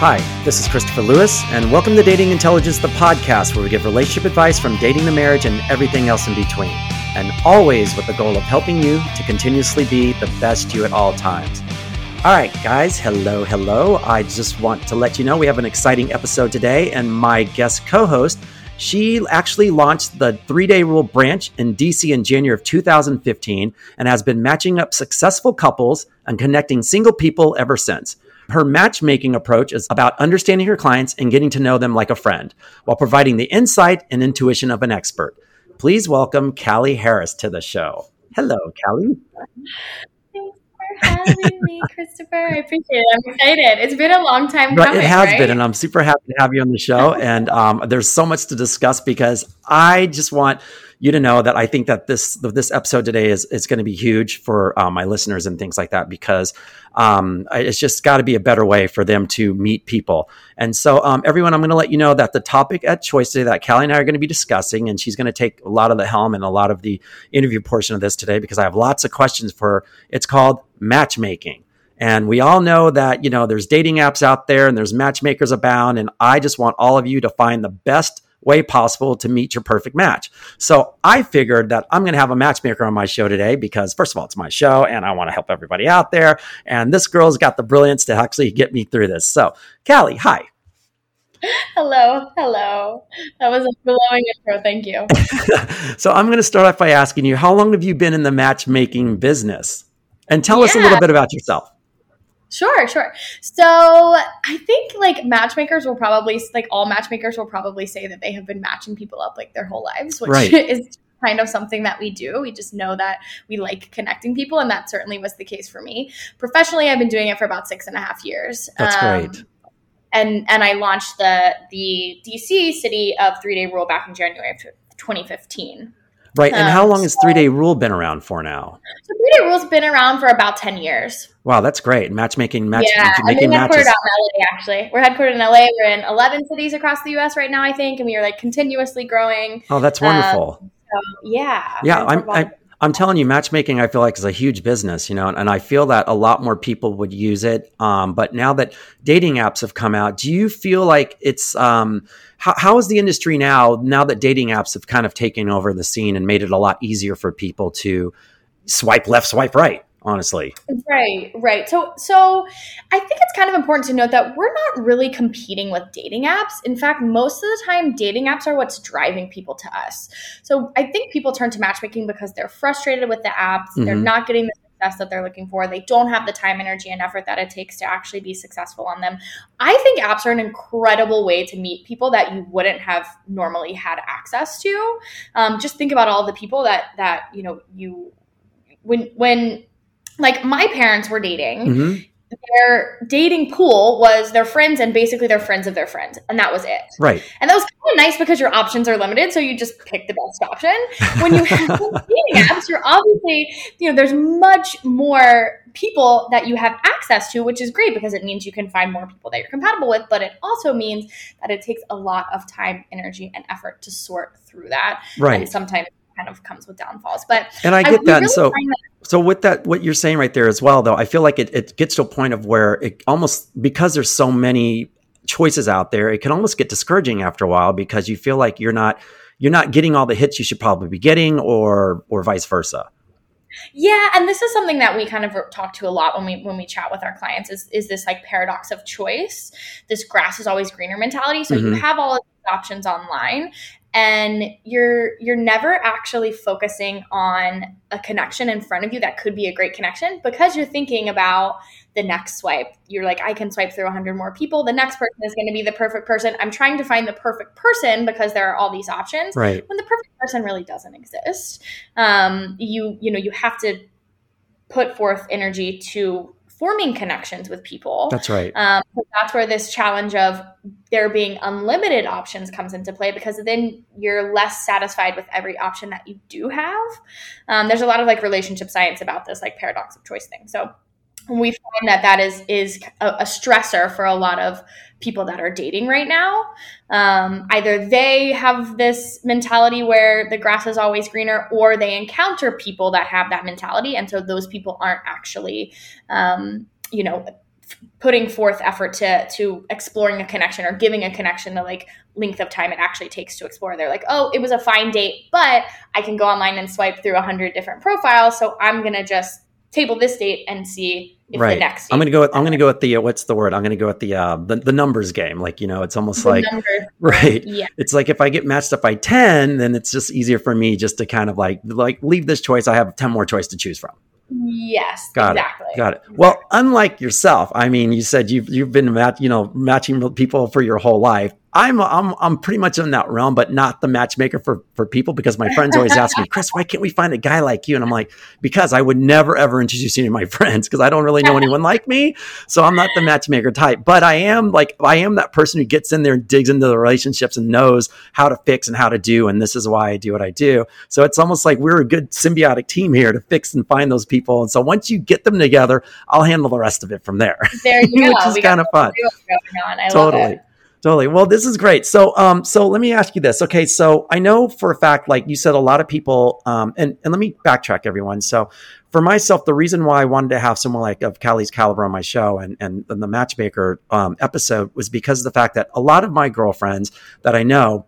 Hi, this is Christopher Lewis, and welcome to Dating Intelligence, the podcast where we give relationship advice from dating to marriage and everything else in between. And always with the goal of helping you to continuously be the best you at all times. All right, guys, hello, hello. I just want to let you know we have an exciting episode today, and my guest co host, she actually launched the three day rule branch in DC in January of 2015 and has been matching up successful couples and connecting single people ever since. Her matchmaking approach is about understanding her clients and getting to know them like a friend while providing the insight and intuition of an expert. Please welcome Callie Harris to the show. Hello, Callie. Thanks for having me, Christopher. I appreciate it. I'm excited. It's been a long time coming. It has right? been, and I'm super happy to have you on the show. and um, there's so much to discuss because I just want you to know that I think that this this episode today is is going to be huge for uh, my listeners and things like that because um, it's just got to be a better way for them to meet people. And so, um, everyone, I'm going to let you know that the topic at choice today that Callie and I are going to be discussing, and she's going to take a lot of the helm and a lot of the interview portion of this today because I have lots of questions for her. It's called matchmaking. And we all know that, you know, there's dating apps out there and there's matchmakers abound. And I just want all of you to find the best way possible to meet your perfect match. So I figured that I'm going to have a matchmaker on my show today because, first of all, it's my show and I want to help everybody out there. And this girl's got the brilliance to actually get me through this. So, Callie, hi. Hello, hello. That was a glowing intro. Thank you. so I'm going to start off by asking you, how long have you been in the matchmaking business? And tell yeah. us a little bit about yourself. Sure, sure. So I think like matchmakers will probably like all matchmakers will probably say that they have been matching people up like their whole lives, which right. is kind of something that we do. We just know that we like connecting people, and that certainly was the case for me. Professionally, I've been doing it for about six and a half years. That's um, great. And and I launched the the DC City of Three Day Rule back in January of 2015. Right. And um, how long has three day rule been around for now? So three day rule's been around for about 10 years. Wow, that's great. Matchmaking, match, yeah, making I mean, we're headquartered out in LA, actually. We're headquartered in LA. We're in 11 cities across the US right now, I think, and we are like continuously growing. Oh, that's wonderful. Um, so, yeah. Yeah. I'm, I'm, I'm telling you, matchmaking, I feel like is a huge business, you know, and I feel that a lot more people would use it. Um, but now that dating apps have come out, do you feel like it's, um, how, how is the industry now, now that dating apps have kind of taken over the scene and made it a lot easier for people to swipe left, swipe right? Honestly. Right, right. So so I think it's kind of important to note that we're not really competing with dating apps. In fact, most of the time dating apps are what's driving people to us. So I think people turn to matchmaking because they're frustrated with the apps, mm-hmm. they're not getting the success that they're looking for. They don't have the time, energy, and effort that it takes to actually be successful on them. I think apps are an incredible way to meet people that you wouldn't have normally had access to. Um, just think about all the people that that you know you when when like my parents were dating. Mm-hmm. Their dating pool was their friends and basically their friends of their friends, and that was it. Right. And that was kind of nice because your options are limited, so you just pick the best option. When you have dating apps, you're obviously, you know, there's much more people that you have access to, which is great because it means you can find more people that you're compatible with, but it also means that it takes a lot of time, energy, and effort to sort through that. Right. And sometimes kind of comes with downfalls. But and I get I, that. Really so that- so with that, what you're saying right there as well, though, I feel like it, it gets to a point of where it almost because there's so many choices out there, it can almost get discouraging after a while because you feel like you're not you're not getting all the hits you should probably be getting, or or vice versa. Yeah, and this is something that we kind of talk to a lot when we when we chat with our clients is is this like paradox of choice, this grass is always greener mentality. So mm-hmm. you have all of these options online and you're you're never actually focusing on a connection in front of you that could be a great connection because you're thinking about the next swipe. You're like i can swipe through 100 more people. The next person is going to be the perfect person. I'm trying to find the perfect person because there are all these options right. when the perfect person really doesn't exist. Um, you you know you have to put forth energy to forming connections with people. That's right. Um, that's where this challenge of there being unlimited options comes into play because then you're less satisfied with every option that you do have. Um, there's a lot of like relationship science about this, like paradox of choice thing. So we find that that is is a, stressor for a lot of people that are dating right now. Um, either they have this mentality where the grass is always greener, or they encounter people that have that mentality, and so those people aren't actually, um, you know, putting forth effort to to exploring a connection or giving a connection the like length of time it actually takes to explore they're like oh it was a fine date but i can go online and swipe through a hundred different profiles so i'm gonna just table this date and see if right. I'm gonna go. With, I'm gonna go with the uh, what's the word? I'm gonna go with the uh, the, the numbers game. Like you know, it's almost the like number. right. yeah It's like if I get matched up by ten, then it's just easier for me just to kind of like like leave this choice. I have ten more choice to choose from. yes Got exactly it. Got it. Well, unlike yourself, I mean, you said you've you've been mat- you know matching people for your whole life. I'm I'm I'm pretty much in that realm, but not the matchmaker for for people because my friends always ask me, Chris, why can't we find a guy like you? And I'm like, because I would never ever introduce you to my friends because I don't really know anyone like me. So I'm not the matchmaker type, but I am like I am that person who gets in there and digs into the relationships and knows how to fix and how to do, and this is why I do what I do. So it's almost like we're a good symbiotic team here to fix and find those people. And so once you get them together, I'll handle the rest of it from there. there you go which is kind of fun. going on. I love Totally. Totally. Well, this is great. So, um, so let me ask you this. Okay, so I know for a fact, like you said, a lot of people, um, and and let me backtrack, everyone. So, for myself, the reason why I wanted to have someone like of Callie's caliber on my show and and, and the Matchmaker um, episode was because of the fact that a lot of my girlfriends that I know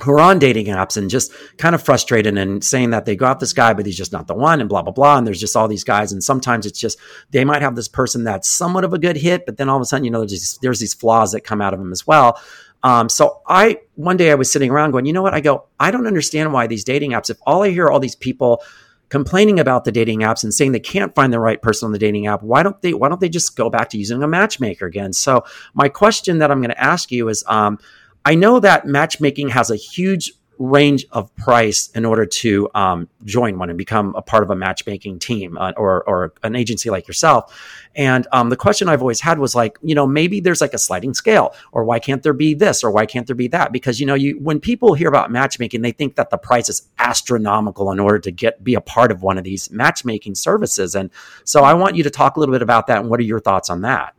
who are on dating apps and just kind of frustrated and saying that they got this guy, but he's just not the one and blah, blah, blah. And there's just all these guys. And sometimes it's just, they might have this person that's somewhat of a good hit, but then all of a sudden, you know, there's these, there's these flaws that come out of him as well. Um, so I, one day I was sitting around going, you know what? I go, I don't understand why these dating apps, if all I hear all these people complaining about the dating apps and saying they can't find the right person on the dating app, why don't they, why don't they just go back to using a matchmaker again? So my question that I'm going to ask you is, um, I know that matchmaking has a huge range of price in order to um, join one and become a part of a matchmaking team uh, or, or an agency like yourself. And um, the question I've always had was like, you know, maybe there's like a sliding scale, or why can't there be this, or why can't there be that? Because you know, you when people hear about matchmaking, they think that the price is astronomical in order to get be a part of one of these matchmaking services. And so I want you to talk a little bit about that. And what are your thoughts on that?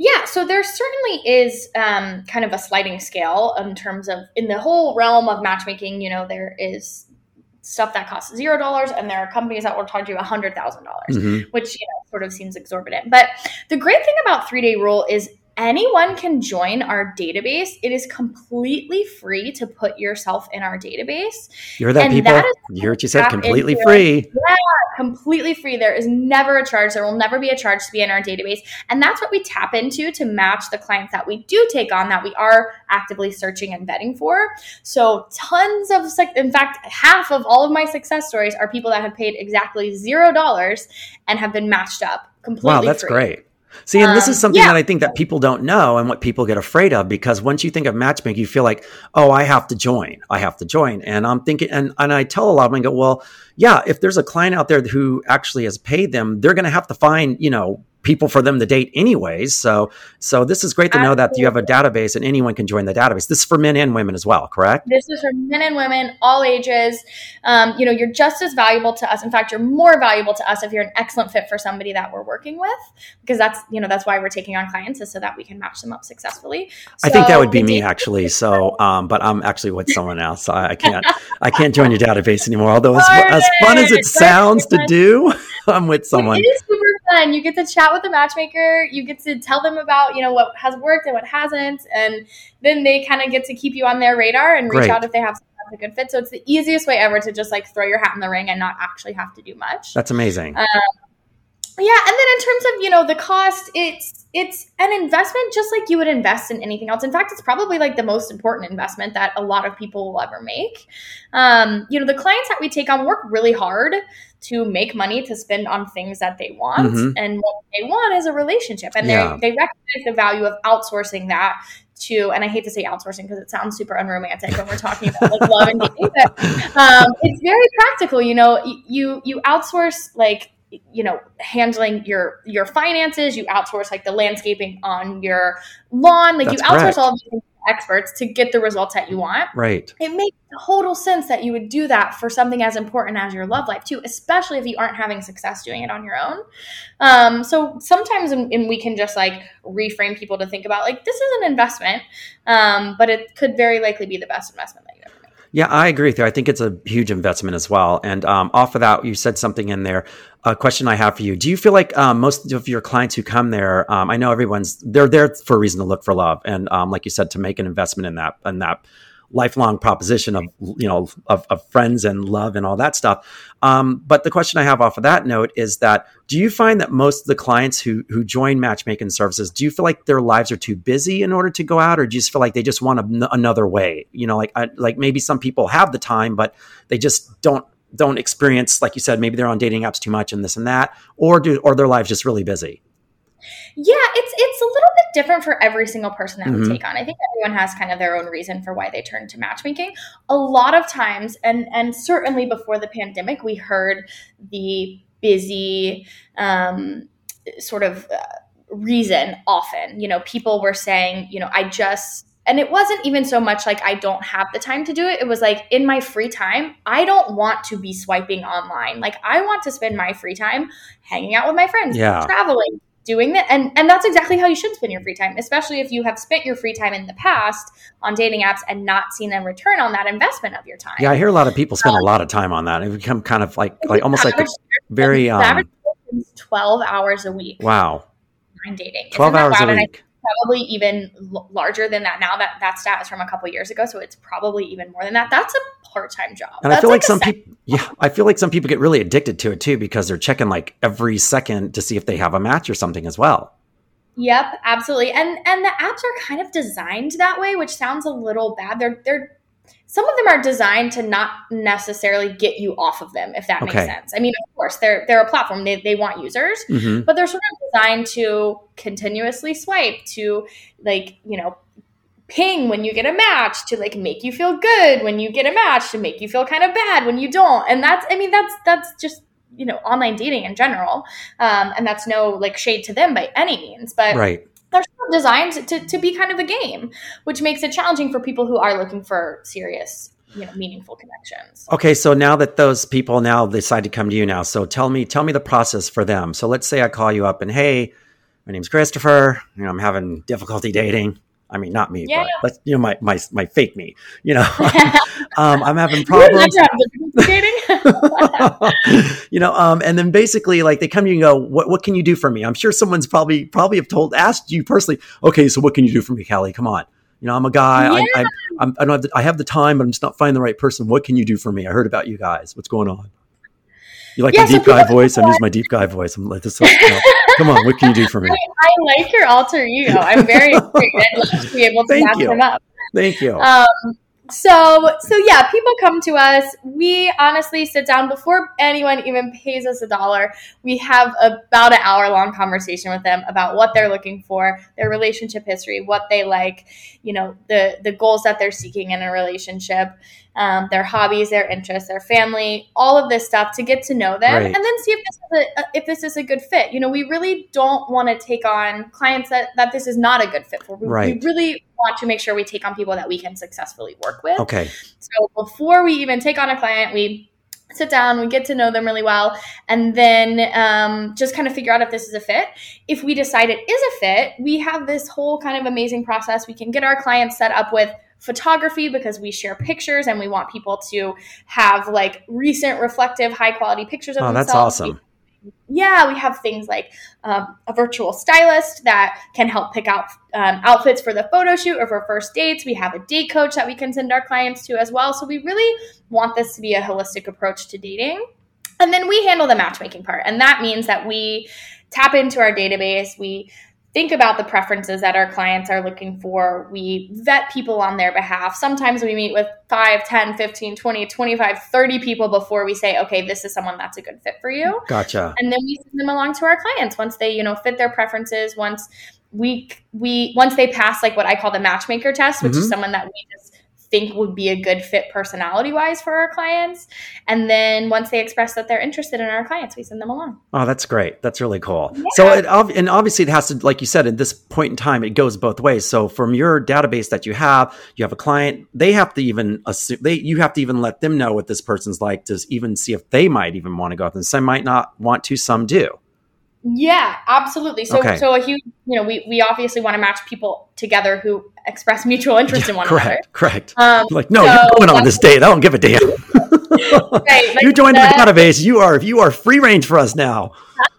Yeah, so there certainly is um, kind of a sliding scale in terms of in the whole realm of matchmaking. You know, there is stuff that costs zero dollars, and there are companies that will charge you a hundred thousand dollars, Mhm. which you know sort of seems exorbitant. But the great thing about three day rule is anyone can join our database. It is completely free to put yourself in our database. You're that And people. that you hear what you said, completely into it. free. completely free. There is never a charge. There will never be a charge to be in our database. And that's what we tap into to match the clients that we do take on that we are actively searching and vetting for. So, tons of, in fact, half of all of my success stories are people that have paid exactly zero dollars and have been matched up completely. Wow, that's free. great. See, and this Um, is something yeah. that I think that people don't know and what people get afraid of because once you think of matchmaking, you feel like, oh, I have to join. I have to join. And I'm thinking, and, and I tell a lot of them, I go, well, yeah, if there's a client out there who actually has paid them, they're going to have to find, you know, people for them to date anyways. So, so this is great to know that you have a database and anyone can join the database. This is for men and women as well, correct? This is for men and women, all ages. Um, you know, you're just as valuable to us. In fact, you're more valuable to us if you're an excellent fit for somebody that we're working with, because that's you know that's why we're taking on clients is so that we can match them up successfully. I think that would be me actually. So, um, but I'm actually with someone else. So I, I can't, I can't join your database anymore. Although as, as fun as it sounds to do, I'm with someone. It is super fun. You get to chat with the matchmaker. You get to tell them about you know what has worked and what hasn't, and then they kind of get to keep you on their radar and reach Great. out if they have a good fit. So it's the easiest way ever to just like throw your hat in the ring and not actually have to do much. That's amazing. Uh, yeah and then in terms of you know the cost it's it's an investment just like you would invest in anything else in fact it's probably like the most important investment that a lot of people will ever make um, you know the clients that we take on work really hard to make money to spend on things that they want Mhm. and what they want is a relationship and Yeah. they they recognize the value of outsourcing that to and i hate to say outsourcing because it sounds super unromantic when we're talking about like love and dating but um, it's very practical you know you you outsource like you know handling your your finances you outsource like the landscaping on your lawn like That's you outsource correct. all of these things experts to get the results that you want Right. it makes total sense that you would do that for something as important as your love life too especially if you aren't having success doing it on your own um, so sometimes and, we can just like reframe people to think about like this is an investment um, but it could very likely be the best investment Yeah, I agree with you. I think it's a huge investment as well. And um, off of that, you said something in there. A question I have for you: Do you feel like um, most of your clients who come there? Um, I know everyone's they're there for a reason to look for love, and um, like you said, to make an investment in that in that lifelong proposition of you know of, of friends and love and all that stuff. Um, but the question I have off of that note is that do you find that most of the clients who who join matchmaking services do you feel like their lives are too busy in order to go out, or do you just feel like they just want a, another way? You know, like I, like maybe some people have the time, but they just don't don't experience like you said maybe they're on dating apps too much and this and that or do or their lives just really busy yeah, it's it's a little bit different for every single person that mm-hmm. we take on. I think everyone has kind of their own reason for why they turn to matchmaking. A lot of times, and and certainly before the pandemic, we heard the busy um, sort of uh, reason often. You know, people were saying, you know, I just and it wasn't even so much like I don't have the time to do it. It was like in my free time, I don't want to be swiping online. Like I want to spend my free time hanging out with my friends, yeah. traveling, doing that. And and that's exactly how you should spend your free time especially if you have spent your free time in the past on dating apps and not seen a return on that investment of your time. Yeah i hear a lot of people spend um, a lot of time on that. It become kind of like like almost like very um 12 hours a week wow. on dating. 12 hours a week. probably even larger than that now. That that stat is from a couple years ago, so it's probably even more than that. That's a part time job. And That's I feel like, like some people, yeah, I feel like some people get really addicted to it too because they're checking like every second to see if they have a match or something as well. Yep, absolutely. And and the apps are kind of designed that way, which sounds a little bad. They're they're some of them are designed to not necessarily get you off of them, if that okay. makes sense. I mean, of course, they're they're a platform; they they want users, mm-hmm. but they're sort of designed to continuously swipe, to like you know ping when you get a match to like make you feel good when you get a match to make you feel kind of bad when you don't. And that's i mean that's that's just you know online dating in general. Um, and that's no like shade to them by any means but right. they're designed to, to be kind of a game, which makes it challenging for people who are looking for serious you know meaningful connections. Okay so now that those people now decide to come to you now so tell me tell me the process for them. So let's say i call you up and hey my name's christopher. You know i'm having difficulty dating I mean, not me, yeah. but let's, you know, my, my, my fake me, you know, um, I'm having problems. you know, um, and then basically like they come to you and go, what, what can you do for me? I'm sure someone's probably, probably have told, asked you personally, okay, so what can you do for me, Callie? Come on. You know, I'm a guy. Yeah. I, I, I'm, I don't have the, I have the time, but I'm just not finding the right person. What can you do for me? I heard about you guys. What's going on? You like yeah, my deep so guy voice? I'm using my deep guy voice. I'm like this. You know, come on, what can you do for me? I, I like your alter ego. I'm very excited to be able to you. them up. Thank you. Um, so so yeah people come to us we honestly sit down before anyone even pays us a dollar we have about an hour long conversation with them about what they're looking for their relationship history what they like you know the the goals that they're seeking in a relationship um, their hobbies their interests their family all of this stuff to get to know them right. and then see if this is a, if this is a good fit you know we really don't want to take on clients that that this is not a good fit for we, right. we really want to make sure we take on people that we can successfully work with. Okay. So before we even take on a client, we sit down, we get to know them really well, and then um, just kind of figure out if this is a fit. If we decide it is a fit, we have this whole kind of amazing process. We can get our clients set up with photography because we share pictures and we want people to have like recent reflective high quality pictures of oh, themselves. That's awesome yeah, we have things like um, a virtual stylist that can help pick out um, outfits for the photo shoot or for first dates. We have a date coach that we can send our clients to as well. So we really want this to be a holistic approach to dating. And then we handle the matchmaking part. And that means that we tap into our database, we think about the preferences that our clients are looking for. We vet people on their behalf. Sometimes we meet with 5, 10, 15, 20, 25, 30 people before we say, okay, this is someone that's a good fit for you. Gotcha. And then we send them along to our clients once they, you know, fit their preferences, once we we once they pass like what I call the matchmaker test, which mm-hmm. is someone that we just think would be a good fit personality wise for our clients. And then once they express that they're interested in our clients, we send them along. Oh, that's great. That's really cool. Yeah. So it, and obviously it has to, like you said, at this point in time, it goes both ways. So from your database that you have, you have a client, they have to even assume they, you have to even let them know what this person's like to even see if they might even want to go out and some might not want to, some do. Yeah, absolutely. So, Okay. so a huge, you know, we, we obviously want to match people together who express mutual interest Yeah, in one another. correct, correct. Um, Like, no, So you're going on this date. I don't give a damn. Right, like you joined the database. You are you are free range for us now.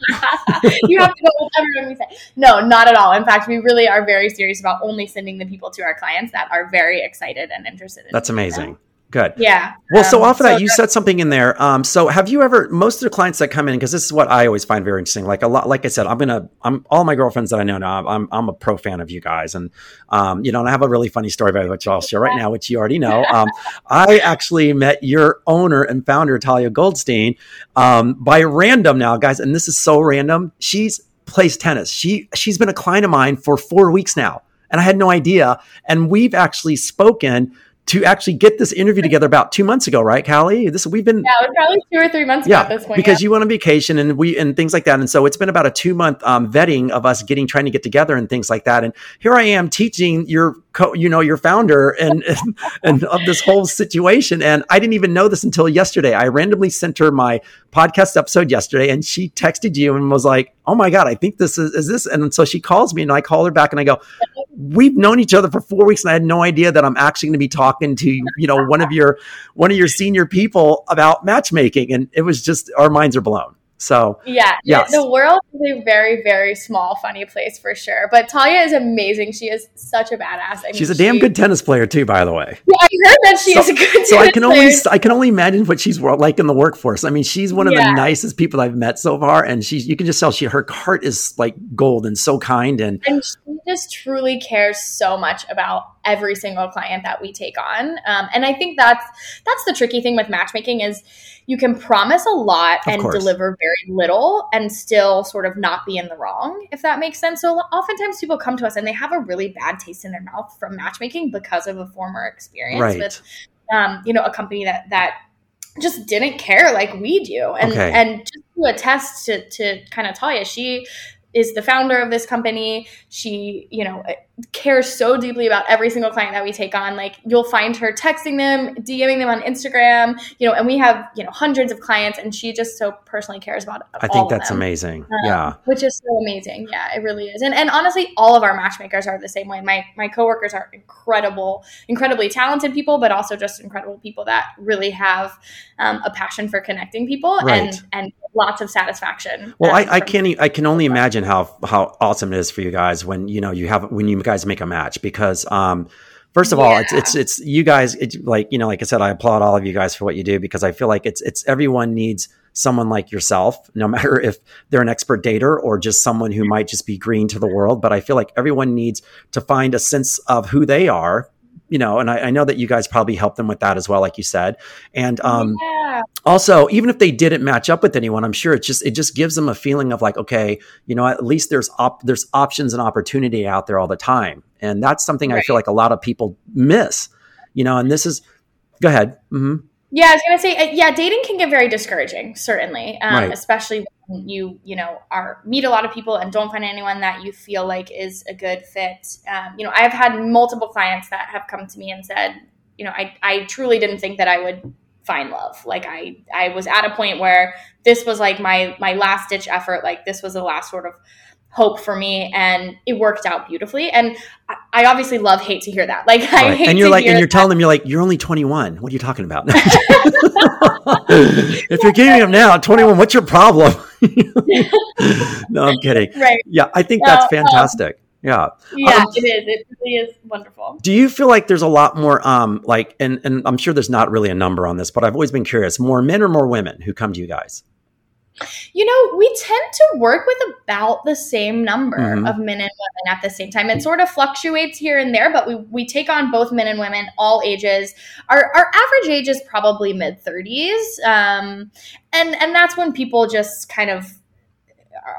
you have to go with everyone we say. No, not at all. In fact, we really are very serious about only sending the people to our clients that are very excited and interested. In That's amazing. Good. Yeah. Well, so Um, off of that, so you said something in there. Um, so have you ever? Most of the clients that come in, because this is what I always find very interesting. Like a lot, like I said, I'm gonna, I'm all my girlfriends that I know now. I'm, I'm a pro fan of you guys, and um, you know, and I have a really funny story about which I'll share right now, which you already know. Um, I actually met your owner and founder Talia Goldstein um, by random now, guys, and this is so random. She's plays tennis. She she's been a client of mine for four weeks now, and I had no idea. And we've actually spoken to actually get this interview together about two months ago, right, Callie? This we've been Yeah, it was probably two or three months ago at this point. because yeah. you went on vacation and we and things like that, and so it's been about a two month um, vetting of us getting trying to get together and things like that. And here I am teaching your co- you know your founder and, and and of this whole situation, and I didn't even know this until yesterday. I randomly sent her my podcast episode yesterday, and she texted you and was like, "Oh my god, I think this is, is this," and so she calls me and I call her back and I go, we've known each other for four weeks and I had no idea that I'm actually going to be talking to, you know, one of your, one of your senior people about matchmaking. And it was just, our minds are blown. So Yeah, Yes. the world is a very, very small, funny place for sure. But Talia is amazing. She is such a badass. I mean, she's a damn she- good tennis player too, by the way. Yeah, I heard that she So- is a good. So I can only, player. I can only imagine what she's like in the workforce. I mean, she's one of the nicest people I've met so far. And she's, you can just tell she, her heart is like gold and so kind. And and she just truly cares so much about every single client that we take on um, and i think that's that's the tricky thing with matchmaking is you can promise a lot Of and course. deliver very little and still sort of not be in the wrong if that makes sense so oftentimes people come to us and they have a really bad taste in their mouth from matchmaking because of a former experience Right. with um, you know a company that that just didn't care like we do and Okay. and just to attest to to kind of Talia she is the founder of this company she you know cares so deeply about every single client that we take on like you'll find her texting them dming them on instagram you know and we have you know hundreds of clients and she just so personally cares about it. I think that's amazing. um, yeah. which is so amazing yeah it really is and and honestly all of our matchmakers are the same way my my coworkers are incredible incredibly talented people but also just incredible people that really have um, a passion for connecting people Right. and and lots of satisfaction Well, um, I, I can't. I can only imagine how how awesome it is for you guys when you know you have when you guys make a match because um, first of all, it's it's it's you guys. It's like you know, like I said, I applaud all of you guys for what you do because I feel like it's it's everyone needs someone like yourself, no matter if they're an expert dater or just someone who might just be green to the world. But I feel like everyone needs to find a sense of who they are. You know, and I, I know that you guys probably help them with that as well, like you said. And um, yeah also even if they didn't match up with anyone i'm sure it just it just gives them a feeling of like okay you know at least there's op- there's options and opportunity out there all the time and that's something i feel like a lot of people miss you know and this is go ahead Mm-hmm. Yeah, I was gonna say, uh, yeah, dating can get very discouraging, certainly, um, Right. especially when you, you know, are meet a lot of people and don't find anyone that you feel like is a good fit. Um, you know, I've had multiple clients that have come to me and said, you know, I, I truly didn't think that I would find love. Like I, I was at a point where this was like my my last ditch effort. Like this was the last sort of hope for me, and it worked out beautifully. And I, I obviously love hate to hear that. Like I Right. hate and you're to like and you're that. telling them you're like you're only 21 what are you talking about if you're giving them now 21 what's your problem no i'm kidding right. yeah i think No, that's um, fantastic yeah Yeah, Um, it is. It really is wonderful. Do you feel like there's a lot more, um, like, and and I'm sure there's not really a number on this, but I've always been curious: more men or more women who come to you guys? You know, we tend to work with about the same number Mhm. of men and women at the same time. It sort of fluctuates here and there, but we, we take on both men and women, all ages. Our, our average age is probably mid 30s. Um, and, and that's when people just kind of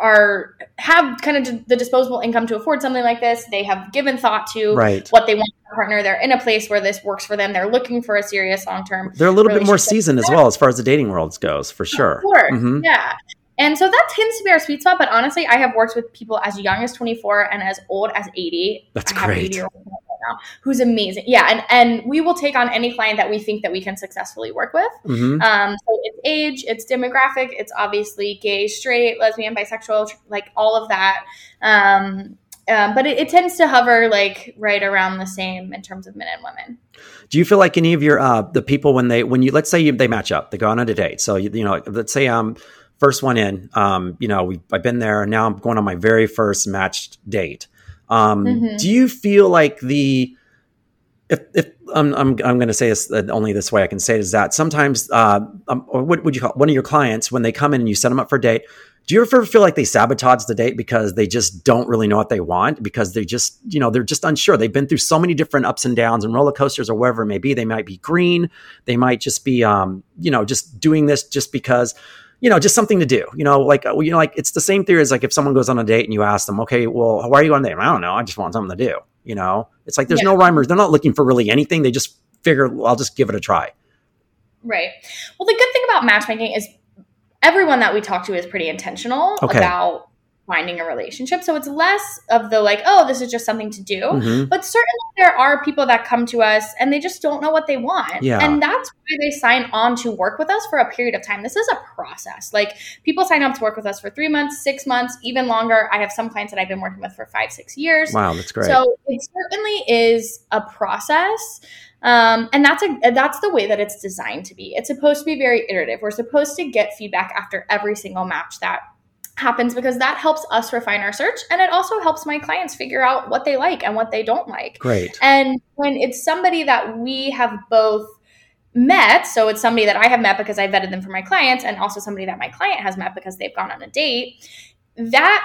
are have kind of the disposable income to afford something like this. They have given thought to Right. what they want a partner. They're in a place where this works for them. They're looking for a serious long term They're a little bit more seasoned as well as far as the dating world goes, for sure. Of course, Mhm. yeah. And so that tends to be our sweet spot. But honestly, I have worked with people as young as 24 and as old as 80. That's I great. 80 year olds now who's amazing. Yeah, and and we will take on any client that we think that we can successfully work with. Mm-hmm. Um, so it's age, it's demographic, it's obviously gay, straight, lesbian, bisexual, like all of that. Um, um, but it, it, tends to hover like right around the same in terms of men and women. Do you feel like any of your uh, the people when they when you let's say you, they match up, they go on a date. So you, you know, let's say I'm first one in. Um, you know, we I've been there, and now I'm going on my very first matched date. Um, mm-hmm. Do you feel like the if, if I'm, I'm, I'm going to say this uh, only this way I can say it is that sometimes, uh, um, or what would you call it? one of your clients when they come in and you set them up for a date, do you ever feel like they sabotage the date because they just don't really know what they want because they just you know they're just unsure they've been through so many different ups and downs and roller coasters or wherever it may be they might be green they might just be um, you know just doing this just because you know just something to do you know like uh, you know like it's the same theory as like if someone goes on a date and you ask them okay well why are you on a date i don't know i just want something to do you know it's like there's yeah. no rhymers they're not looking for really anything they just figure well, i'll just give it a try right well the good thing about matchmaking is everyone that we talk to is pretty intentional okay. about finding a relationship. So it's less of the like, oh, this is just something to do. Mm-hmm. But certainly there are people that come to us and they just don't know what they want. Yeah. And that's why they sign on to work with us for a period of time. This is a process. Like people sign up to work with us for three months, six months, even longer. I have some clients that I've been working with for five, six years. Wow, that's great. So it certainly is a process. Um, and that's a that's the way that it's designed to be. It's supposed to be very iterative. We're supposed to get feedback after every single match that happens because that helps us refine our search and it also helps my clients figure out what they like and what they don't like. Great. And when it's somebody that we have both met, so it's somebody that I have met because I vetted them for my clients and also somebody that my client has met because they've gone on a date, that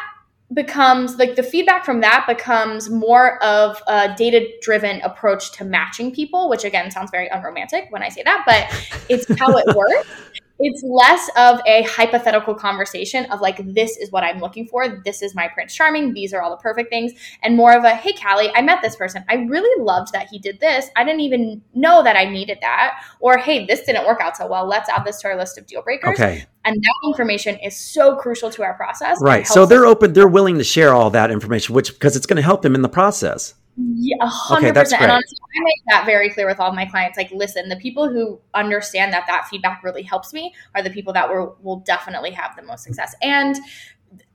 becomes like the feedback from that becomes more of a data driven approach to matching people which again sounds very unromantic when i say that but it's how it works it's less of a hypothetical conversation of like this is what i'm looking for this is my prince charming these are all the perfect things and more of a hey callie i met this person. I really loved that he did this. I didn't even know that i needed that. Or hey this didn't work out so well. Let's add this to our list of deal breakers. Okay. And that information is so crucial to our process right. so they're open they're willing to share all that information which because it's going to help them in the process yeah, hundred okay, percent. And honestly, I make that very clear with all my clients. Like, listen, the people who understand that that feedback really helps me are the people that will will definitely have the most success. And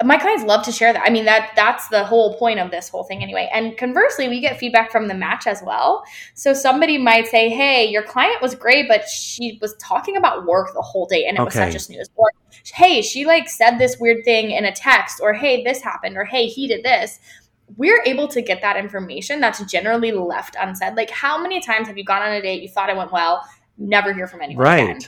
my clients love to share that. I mean, that that's the whole point of this whole thing anyway. And conversely, we get feedback from the match as well. So somebody might say, "Hey, your client was great, but she was talking about work the whole day, and it okay. was such a snooze." Or, "Hey, she like said this weird thing in a text," or "Hey, this happened," or "Hey, he did this." We're able to get that information that's generally left unsaid. Like, how many times have you gone on a date, you thought it went well, never hear from anyone right. again?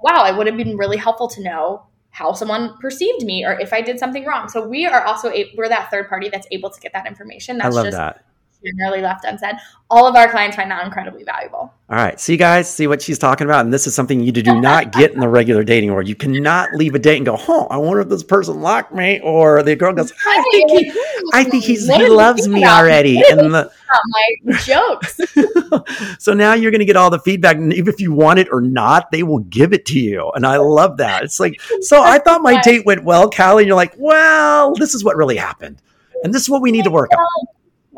Wow, it would have been really helpful to know how someone perceived me or if I did something wrong. So we are also a, we're that third party that's able to get that information. That's I love just that generally left unsaid. All of our clients find that incredibly valuable. All right. See, guys, see what she's talking about. And this is something you do not get in the regular dating world. You cannot leave a date and go, huh, I wonder if this person liked me. Or the girl goes, I think he, I think he's, he loves me already. And the, my jokes. so now you're going to get all the feedback. And even if you want it or not, they will give it to you. And I love that. It's like, so I thought my date went well, Callie. And you're like, well, this is what really happened. And this is what we need to work on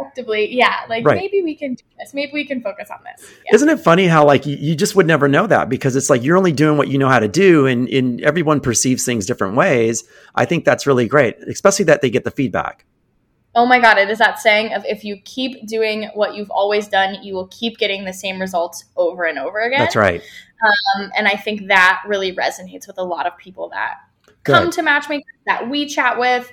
effectively yeah like right. maybe we can do this maybe we can focus on this yeah. isn't it funny how like you, you, just would never know that because it's like you're only doing what you know how to do and, and everyone perceives things different ways i think that's really great especially that they get the feedback oh my god it is that saying of if you keep doing what you've always done you will keep getting the same results over and over again that's right um, and i think that really resonates with a lot of people that Good. come to matchmakers that we chat with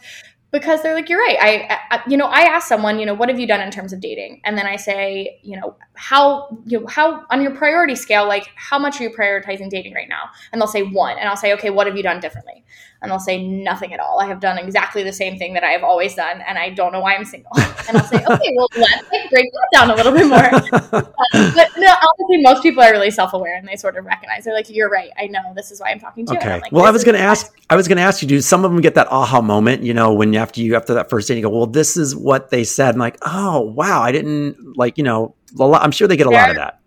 because they're like you're right. I, I, you know i ask someone you know what have you done in terms of dating? And then i say you know how you know, how on your priority scale like how much are you prioritizing dating right now? And they'll say one and i'll say okay what have you done differently? And they'll say nothing at all. I have done exactly the same thing that i have always done and i don't know why i'm single. And i'll say okay well let's like break that down a little bit more. Um, but no honestly most people are really self-aware and they sort of recognize. They're like you're right. I know. This is why i'm talking to you. Okay. Like, well i was going to ask i was going to ask you do some of them get that aha moment you know when after you after that first date you go well this is what they said. I'm like oh wow. I didn't like you know I'm sure they get a lot of that.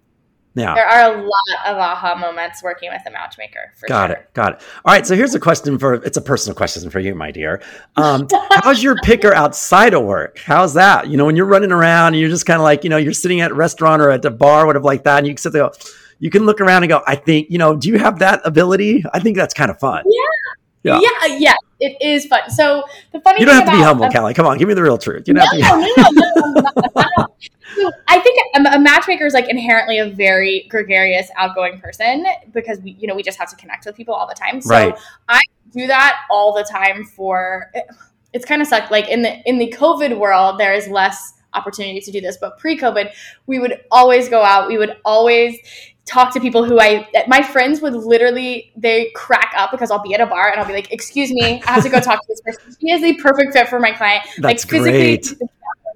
Yeah. There are a lot of aha moments working with a matchmaker. For got sure. it. Got it. All right. So here's a question for it's a personal question for you, my dear. Um, how's your picker outside of work? How's that? You know, when you're running around and you're just kind of like, you know, you're sitting at a restaurant or at a bar, whatever like that, and you can sit there, you can look around and go, I think, you know, do you have that ability? I think that's kind of fun. Yeah. Yeah. Yeah. Yeah. It is fun. So the funny You don't have to be humble, Callie. Come on, give me the real truth. You No, don't have to be- no, no, no, no, no, no. So I think a, a matchmaker is like inherently a very gregarious, outgoing person because we, you know, we just have to connect with people all the time. So Right. I do that all the time. For it's kind of sucked. Like in the in the COVID world, there is less opportunity to do this, but pre-COVID, we would always go out. We would always talk to people who I my friends would literally they crack up because I'll be at a bar and I'll be like, "Excuse me, I have to go talk to this person. She is the perfect fit for my client." like That's physically great.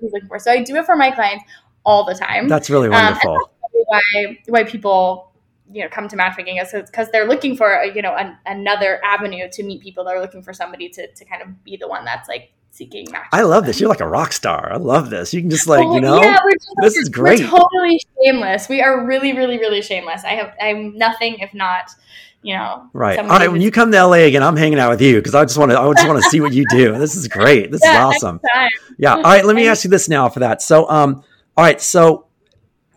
he's looking for. So I do it for my clients all the time. That's really Um, wonderful. that's why why people you know come to matchmaking is because they're looking for a, you know an, another avenue to meet people. They're looking for somebody to to kind of be the one that's like seeking matches. I love this. You're like a rock star. I love this. You can just like, Well, you know, yeah, we're just, this is we're great. totally shameless. We are really, really, really shameless. I have I'm nothing if not, you know, Right. All right. When you come to LA again, I'm hanging out with you because I just want to. I just want to see what you do. This is great. This is awesome. Yeah. All right. Let me ask you this now for that. So, um, all right. So,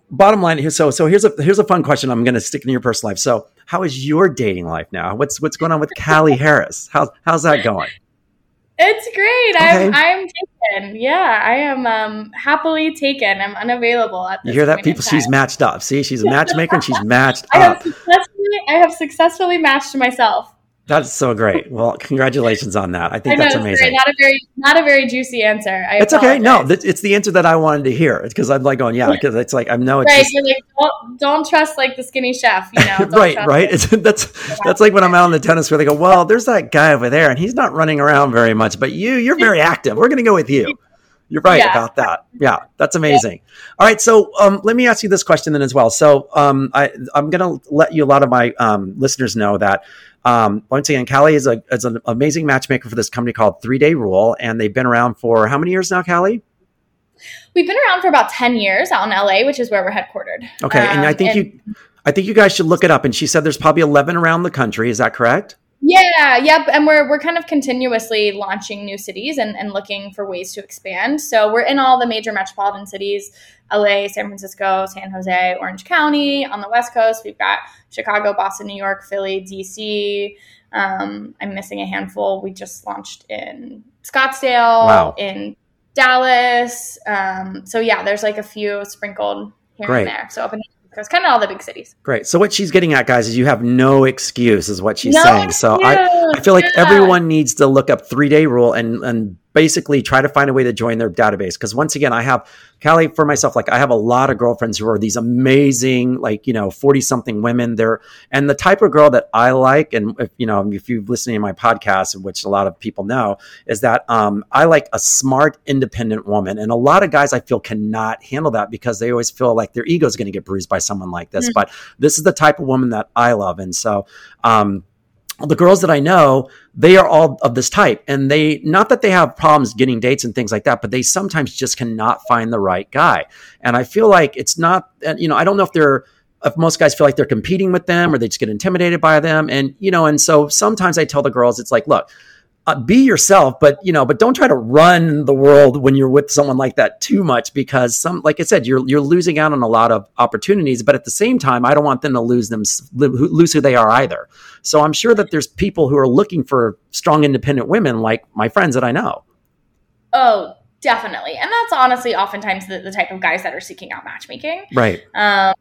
bottom line here. So, so here's a here's a fun question. I'm going to stick in your personal life. So, how is your dating life now? What's what's going on with Callie Harris? How's how's that going? It's great. Okay. I'm I'm taken. Yeah, I am um happily taken. I'm unavailable at You hear that, people? She's matched up. See, she's a matchmaker and she's matched I have up. successfully I have successfully matched myself. That's so great. Well, congratulations on that. I I think know that's amazing. great. Not a very not a very juicy answer. I It's okay. No, th- it's the answer that I wanted to hear. Because I'm like going, yeah, because it's like I know it's right. just, You're like don't, don't trust like the skinny chef. You know. Right, right. it. It's, that's that's like when I'm out on the tennis where they go, well, there's that guy over there, and he's not running around very much, but you, you're very active. We're going to go with you. You're right Yeah. about that. Yeah, that's amazing. All right, so um, let me ask you this question then as well. So um, I, I'm going to let you a lot of my um, listeners know that um, once again, Callie is a is an amazing matchmaker for this company called Three Day Rule, and they've been around for how many years now, Callie? We've been around for about ten years out in LA, which is where we're headquartered. Okay, and I Um, think you, I think you guys should look it up. And she said there's probably 11 around the country. Is that correct? Yeah, yep. And we're we're kind of continuously launching new cities and, and looking for ways to expand. So we're in all the major metropolitan cities, LA, San Francisco, San Jose, Orange County. On the West Coast, we've got Chicago, Boston, New York, Philly, DC. Um, I'm missing a handful. We just launched in Scottsdale, Wow. in Dallas. Um, so yeah, there's like a few sprinkled here Great. and there. So up and it's kind of all the big cities. Great. So what she's getting at, guys, is you have no excuse, is what she's No saying. So I, I feel like yeah. everyone needs to look up three day rule and and basically try to find a way to join their database. Because once again, I have Callie for myself, like I have a lot of girlfriends who are these amazing, like, you know, 40 something women. They're and the type of girl that I like, and if you know, if you've listened to my podcast, which a lot of people know, is that um, I like a smart, independent woman. And a lot of guys I feel cannot handle that because they always feel like their ego is going to get bruised by someone like this. Mhm. But this is the type of woman that I love. And so um the girls that I know, they are all of this type. And they, not that they have problems getting dates and things like that, but they sometimes just cannot find the right guy. And I feel like it's not, uh, you know, I don't know if they're, if most guys feel like they're competing with them or they just get intimidated by them. And, you know, and so sometimes I tell the girls, it's like, look, uh, be yourself, but you know, but don't try to run the world when you're with someone like that too much because some, like I said, you're you're losing out on a lot of opportunities. But at the same time, I don't want them to lose them lose who they are either. So I'm sure that there's people who are looking for strong, independent women, like my friends that I know. Oh, definitely. And that's honestly oftentimes the, the type of guys that are seeking out matchmaking. Right. Um,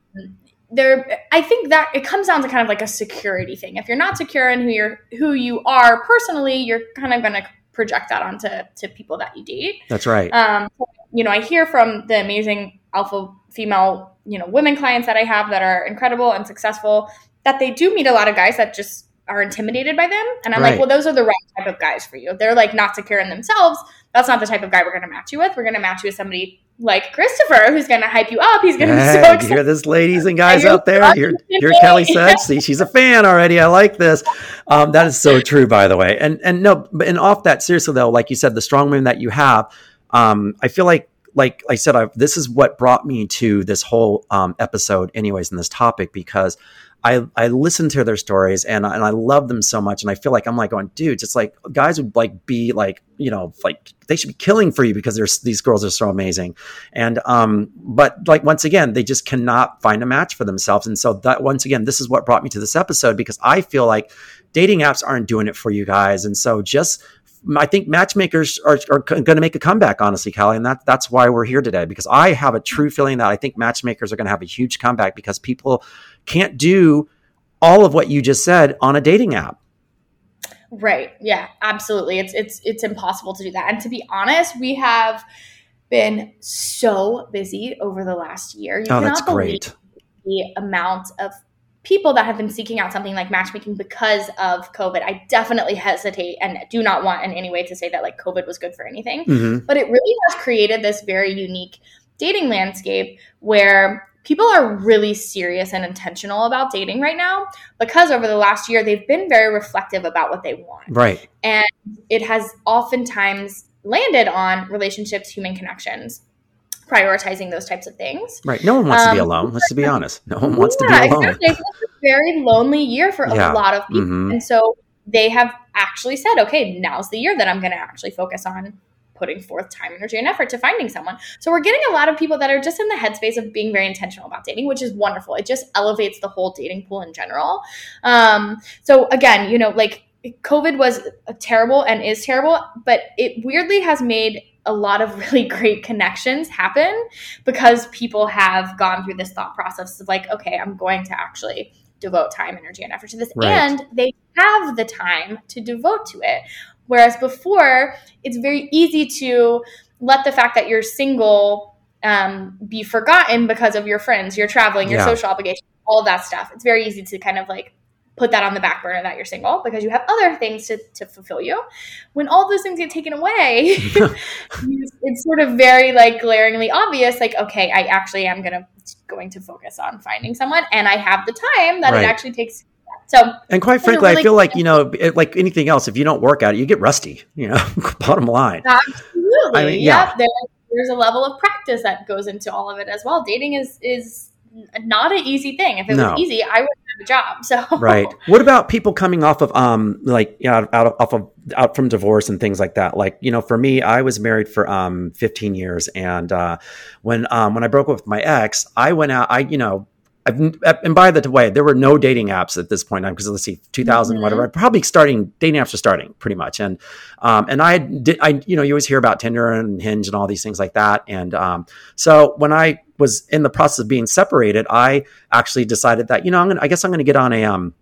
there, I think that it comes down to kind of like a security thing. If you're not secure in who you're, who you are personally, you're kind of going to project that onto to people that you date. That's right. Um, you know, I hear from the amazing alpha female, you know, women clients that I have that are incredible and successful that they do meet a lot of guys that just are intimidated by them. And I'm Right. like, well, those are the right type of guys for you. They're like not secure in themselves. That's not the type of guy we're going to match you with. We're going to match you with somebody like Christopher, who's going to hype you up. He's going to be Hey, so you excited. hear this, ladies and guys You're out there? Here, here Callie she's a fan already. I like this. Um, that is so true, by the way. And and no, but and off that seriously though, like you said, the strong women that you have, um, I feel like like I said, I, this is what brought me to this whole um, episode, anyways, in this topic because I I listen to their stories and and I love them so much, and I feel like I'm like going, dudes, it's like guys would like be like you know like they should be killing for you because there's these girls are so amazing, and um but like once again they just cannot find a match for themselves, and so that once again this is what brought me to this episode because I feel like dating apps aren't doing it for you guys, and so just I think matchmakers are, are going to make a comeback, honestly, Callie, and that, that's why we're here today. Because I have a true feeling that I think matchmakers are going to have a huge comeback because people can't do all of what you just said on a dating app. Right. Yeah, absolutely. It's it's it's impossible to do that. And to be honest, we have been so busy over the last year. You oh, that's great. The amount of people that have been seeking out something like matchmaking because of COVID. I definitely hesitate and do not want in any way to say that like COVID was good for anything. Mm-hmm. But it really has created this very unique dating landscape where people are really serious and intentional about dating right now because over the last year they've been very reflective about what they want. Right. And it has oftentimes landed on relationships, human connections, prioritizing those types of things. Right. No one wants um, to be um, alone. Let's be honest. No one wants yeah, to be alone. Exactly. It's a very lonely year for yeah. a lot of people. Mm-hmm. And so they have actually said, okay, now's the year that I'm going to actually focus on putting forth time, energy, and effort to finding someone. So we're getting a lot of people that are just in the headspace of being very intentional about dating, which is wonderful. It just elevates the whole dating pool in general. Um, so again, you know, like COVID was terrible and is terrible, but it weirdly has made a lot of really great connections happen because people have gone through this thought process of like, okay, I'm going to actually devote time, energy, and effort to this. Right. And they have the time to devote to it. Whereas before, it's very easy to let the fact that you're single um, be forgotten because of your friends, your traveling, your yeah. social obligations, all that stuff. It's very easy to kind of like put that on the back burner that you're single because you have other things to, to fulfill you. When all those things get taken away, it's sort of very like glaringly obvious, like, okay, I actually am gonna going to focus on finding someone and I have the time that right. it actually takes so, and quite frankly, really I feel like you know, like anything else, if you don't work at it, you get rusty. You know, bottom line. Absolutely. I mean, yeah. There, there's a level of practice that goes into all of it as well. Dating is is not an easy thing. If it no. was easy, I wouldn't have a job. So right. What about people coming off of um like you know, out of, off of out from divorce and things like that? Like you know, for me, I was married for um 15 years, and uh, when um when I broke up with my ex, I went out. I you know I've, and by the way, there were no dating apps at this point because let's see, 2000, mm-hmm. whatever. Probably starting dating apps are starting pretty much, and um, and I did, I you know, you always hear about Tinder and Hinge and all these things like that, and um, so when I was in the process of being separated, I actually decided that you know, I'm gonna, I guess I'm going to get on a um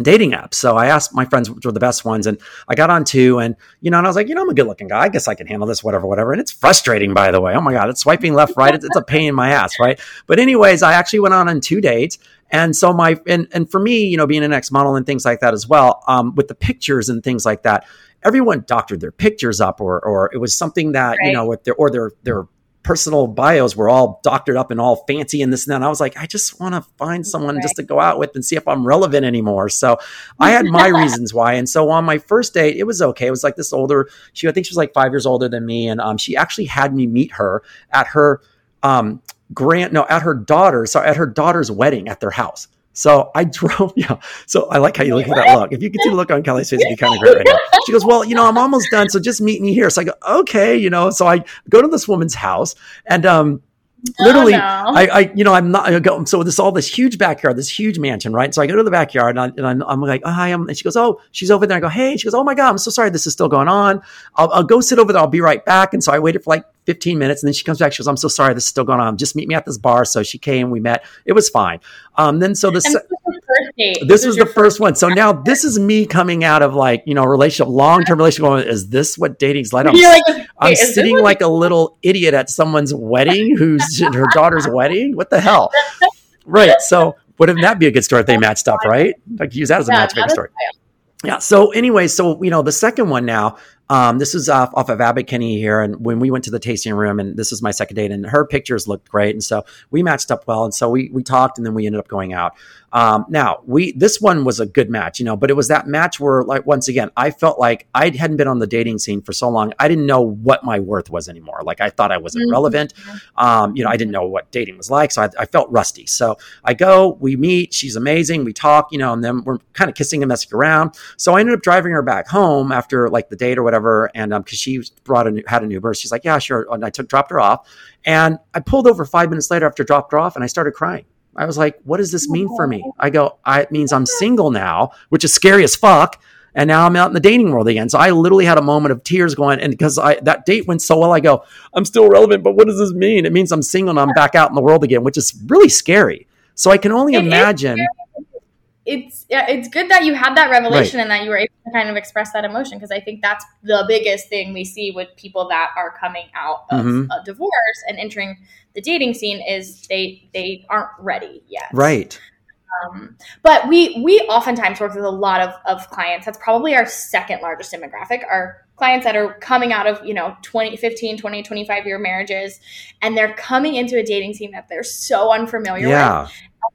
dating apps. So I asked my friends which were the best ones, and I got on two, and you know, and I was like, you know, I'm a good looking guy. I guess I can handle this, whatever, whatever. And it's frustrating, by the way. Oh my god, it's swiping left, right. It's, it's a pain in my ass, right? But anyways, I actually went on on two dates. And so my and and for me, you know, being an ex model and things like that as well, um, with the pictures and things like that, everyone doctored their pictures up, or or it was something that right. you know, with their or their their personal bios were all doctored up and all fancy and this and that. And I was like, I just want to find someone right. just to go out with and see if I'm relevant anymore. So I had my reasons why. And so on my first date, it was okay. It was like this older, she, I think she was like five years older than me. And um, she actually had me meet her at her um, grant, no, at her daughter's, so at her daughter's wedding at their house. So I drove, yeah. So I like how you look at that look. If you could see the look on Callie's face, it'd be kind of great right now. She goes, Well, you know, I'm almost done. So just meet me here. So I go, Okay, you know. So I go to this woman's house and um literally, oh, no. I, I, you know, I'm not. I go, so this all this huge backyard, this huge mansion, right? So I go to the backyard and, I, am like, oh, hi, I'm, and she goes, oh, she's over there. I go, hey, she goes, oh my god, I'm so sorry, this is still going on. I'll, I'll go sit over there. I'll be right back. And so I waited for like 15 minutes and then she comes back. She goes, I'm so sorry, this is still going on. Just meet me at this bar. So she came, we met. It was fine. Um, then so this, this, this was the first, first one. So now this is me coming out of like, you know, relationship, long-term relationship. Is this what dating's like? I'm, like, I'm sitting like a little idiot at someone's wedding who's her daughter's wedding. What the hell? Right. So wouldn't that be a good story if they matched up, right? Like use that as a yeah, matchmaking story. Yeah. So anyway, so you know, the second one now, Um, this is off, off of Abbot Kinney here, and when we went to the tasting room, and this was my second date, and her pictures looked great, and so we matched up well, and so we we talked, and then we ended up going out. Um, now we this one was a good match, you know, but it was that match where like once again I felt like I hadn't been on the dating scene for so long. I didn't know what my worth was anymore. Like I thought I was Mm-hmm. irrelevant. Um, you know, I didn't know what dating was like, so I, I felt rusty. So I go, we meet, she's amazing, we talk, you know, and then we're kind of kissing and messing around. So I ended up driving her back home after like the date or whatever, and um, because she brought a had an Uber, she's like, yeah, sure, and I took dropped her off, and I pulled over five minutes later after dropped her off, and I started crying. I was like, what does this mean for me? I go, I, it means I'm single now, which is scary as fuck. And now I'm out in the dating world again. So I literally had a moment of tears going, and because I that date went so well, I go, I'm still relevant, but what does this mean? It means I'm single and I'm back out in the world again, which is really scary. So I can only It imagine. it's yeah, it's good that you had that revelation and that you were able kind of express that emotion because I think that's the biggest thing we see with people that are coming out of Mhm. a divorce and entering the dating scene is they they aren't ready yet. Right. Um, but we we oftentimes work with a lot of, of clients. That's probably our second largest demographic. Our clients that are coming out of, you know, 20, 15, 20, 25 year marriages and they're coming into a dating scene that they're so unfamiliar with Yeah.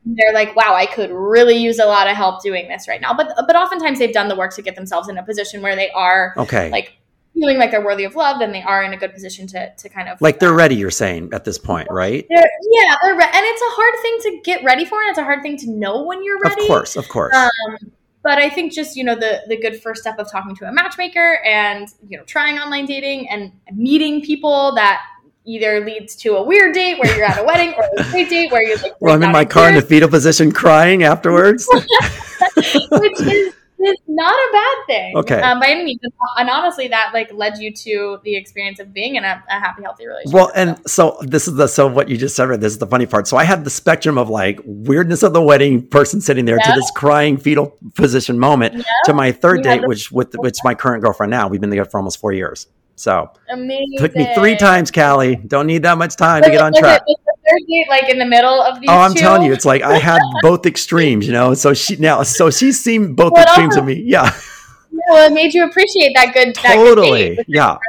They're like, wow, I could really use a lot of help doing this right now. But but oftentimes they've done the work to get themselves in a position where they are Okay. like feeling like they're worthy of love, and they are in a good position to to kind of Like they're ready, you're saying at this point, right? They're, yeah, they're re- and it's a hard thing to get ready for, and it's a hard thing to know when you're ready. Of course, of course. Um, but I think just you know the the good first step of talking to a matchmaker and you know trying online dating and meeting people that either leads to a weird date where you're at a wedding or a great date where you're like well, I'm in my car in the fetal position crying afterwards. which is, is not a bad thing. Okay. Um, by any means. And honestly, that like led you to the experience of being in a, a happy, healthy relationship. Well, and so this is the so what you just said. Right, this is the funny part. So I had the spectrum of like weirdness of the wedding, person sitting there, to this crying fetal position moment, Yeah. to my third You date, the- which with which my current girlfriend now. We've been together for almost four years. So amazing. took me three times, Callie. Don't need that much time to get on it- track. date like in the middle of these Oh, I'm two? telling you, it's like I had both extremes, you know. So she now, so she's seen both What extremes of me. Yeah, Well, it made you appreciate that good. That good totally. Yeah, Like,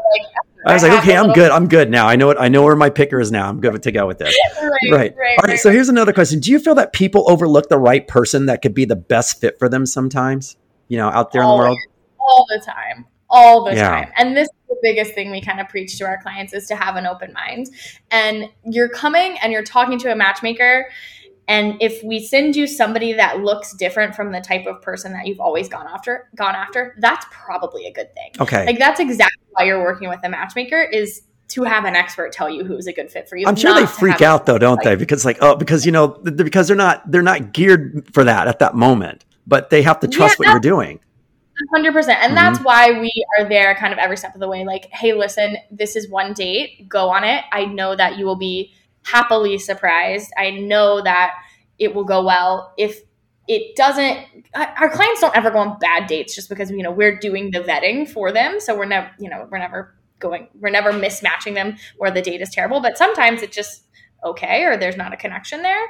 I was like, okay, I'm good. I'm good now. I know what I know where my picker is now. I'm good to go with this. Right, right. right, All right. right, So here's another question: Do you feel that people overlook the right person that could be the best fit for them sometimes? You know, out there in the world. all the time all the Yeah. time and this is the biggest thing we kind of preach to our clients is to have an open mind and you're coming and you're talking to a matchmaker and if we send you somebody that looks different from the type of person that you've always gone after gone after that's probably a good thing Okay. like that's exactly why you're working with a matchmaker is to have an expert tell you who's a good fit for you I'm sure they freak out though, don't they? Because like, oh, because you know, because they're not they're not geared for that at that moment, but they have to trust Yeah, what you're doing. Hundred percent, and Mhm. that's why we are there, kind of every step of the way. Like, hey, listen, this is one date. Go on it. I know that you will be happily surprised. I know that it will go well. If it doesn't, our our clients don't ever go on bad dates just because you know we're doing the vetting for them. So we're never, you know, we're never going, we're never mismatching them where the date is terrible. But sometimes it's just okay, or there's not a connection there,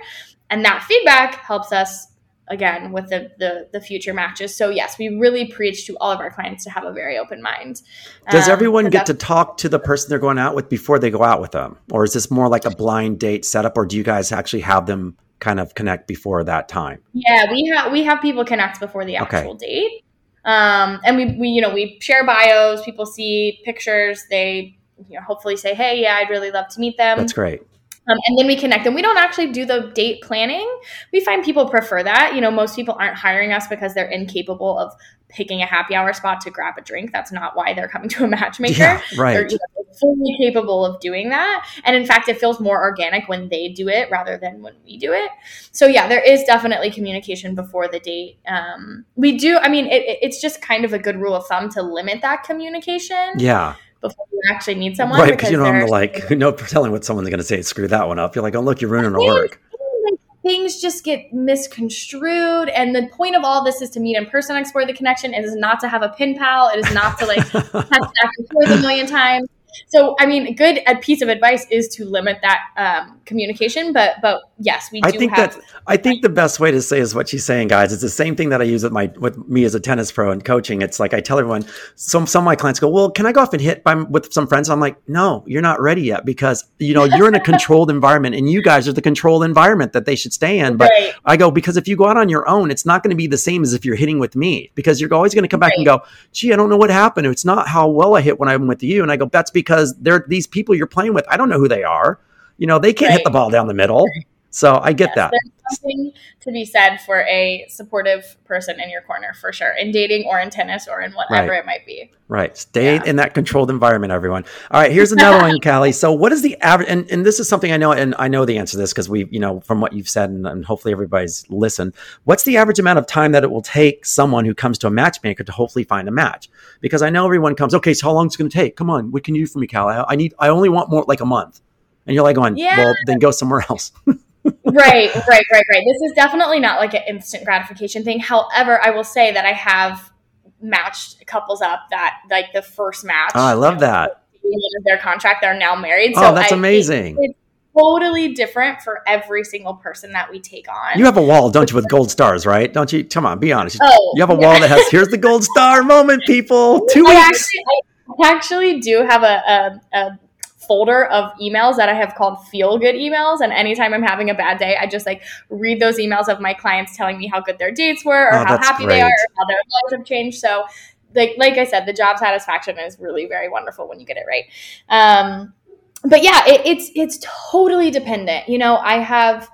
and that feedback helps us again with the, the the future matches. So yes, we really preach to all of our clients to have a very open mind. Does Um, everyone get to talk to the person they're going out with before they go out with them, or is this more like a blind date setup, or do you guys actually have them kind of connect before that time? Yeah, we have we have people connect before the Okay. actual date. Um, and we, we you know we share bios. People see pictures. They you know hopefully say, hey, yeah, I'd really love to meet them. That's great. Um, and then we connect and we don't actually do the date planning. We find people prefer that. You know most people aren't hiring us because they're incapable of picking a happy hour spot to grab a drink. That's not why they're coming to a matchmaker. Yeah, they're you know, fully capable of doing that. And in fact it feels more organic when they do it rather than when we do it. So yeah there is definitely communication before the date. Um, we do i mean it- it's just kind of a good rule of thumb to limit that communication. Yeah, before you actually meet someone right. Because you have to like no telling what someone's going to say. Screw that one up. You're like, oh look, you're ruining our work. like, things just get misconstrued and the point of all this is to meet in person explore the connection it is not to have a pin pal it is not to like text back and forth a million times so I mean, a good a piece of advice is to limit that um, communication. But but yes, we do I think have. that I think the best way to say is what she's saying, guys. It's the same thing that I use with my with me as a tennis pro and coaching. It's like I tell everyone. Some some of my clients go, "Well, can I go off and hit by, with some friends?" I'm like, "No, you're not ready yet because you know you're in a controlled environment, and you guys are the controlled environment that they should stay in." But Right. I go because if you go out on your own, it's not going to be the same as if you're hitting with me because you're always going to come back and go, "Gee, I don't know what happened. It's not how well I hit when I'm with you." And I go, "That's because they're these people you're playing with. I don't know who they are. You know, they can't hit the ball down the middle." So I get Yes, that. There's something to be said for a supportive person in your corner, for sure, in dating or in tennis or in whatever Right. it might be. Right. Stay Yeah. in that controlled environment, everyone. All right. Here's another one, Callie. So what is the average, and, and this is something I know, and I know the answer to this because we, you know, from what you've said and, and hopefully everybody's listened, what's the average amount of time that it will take someone who comes to a matchmaker to hopefully find a match? Because I know everyone comes, okay, so how long is it going to take? Come on. What can you do for me, Callie? I, I need, I only want more like a month. And you're like going, Yeah. well, then go somewhere else. Right, right, right, right. This is definitely not like an instant gratification thing. However, I will say that I have matched couples up that like the first match. Oh, I love that. Their contract, they're now married. Oh, that's I- amazing. it- it's totally different for every single person that we take on. You have a wall, don't you, with gold stars, right? Don't you? Come on, be honest. Oh, You have a yeah. wall that has, here's the gold star moment, people. Two I weeks. actually, I actually do have a, a, a folder of emails that I have called feel good emails. And anytime I'm having a bad day, I just like read those emails of my clients telling me how good their dates were or Oh, how happy great. they are or how their lives have changed. So like like I said, the job satisfaction is really very wonderful when you get it right. Um, but yeah, it, it's it's totally dependent. You know, I have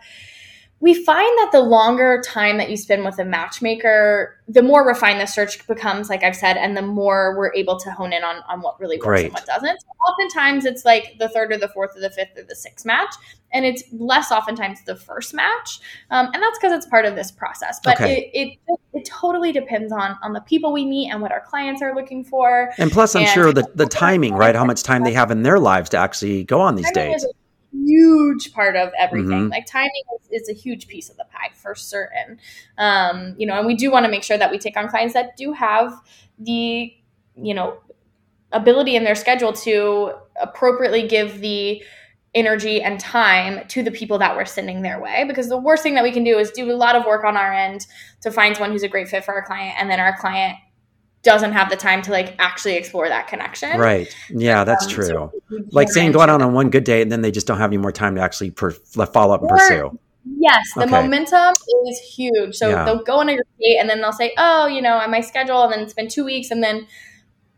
we find that the longer time that you spend with a matchmaker, the more refined the search becomes, like I've said, and the more we're able to hone in on, on what really works Great. and what doesn't. So oftentimes it's like the third or the fourth or the fifth or the sixth match, and it's less oftentimes the first match. Um, and that's because it's part of this process. But Okay. it, it it totally depends on on the people we meet and what our clients are looking for. And plus, I'm And- sure the, the timing, right? How much time they have in their lives to actually go on these dates. Huge part of everything. Mhm. Like timing is, is a huge piece of the pie for certain. Um, you know, and we do want to make sure that we take on clients that do have the, you know, ability in their schedule to appropriately give the energy and time to the people that we're sending their way because the worst thing that we can do is do a lot of work on our end to find someone who's a great fit for our client and then our client doesn't have the time to like actually explore that connection Right. Yeah, that's Um, true. so like saying go out that- on one good date and then they just don't have any more time to actually per, follow up and Or- pursue. Yes, the Okay. momentum is huge. So Yeah. they'll go on a date and then they'll say, "Oh, you know, on my schedule," and then it's been two weeks, and then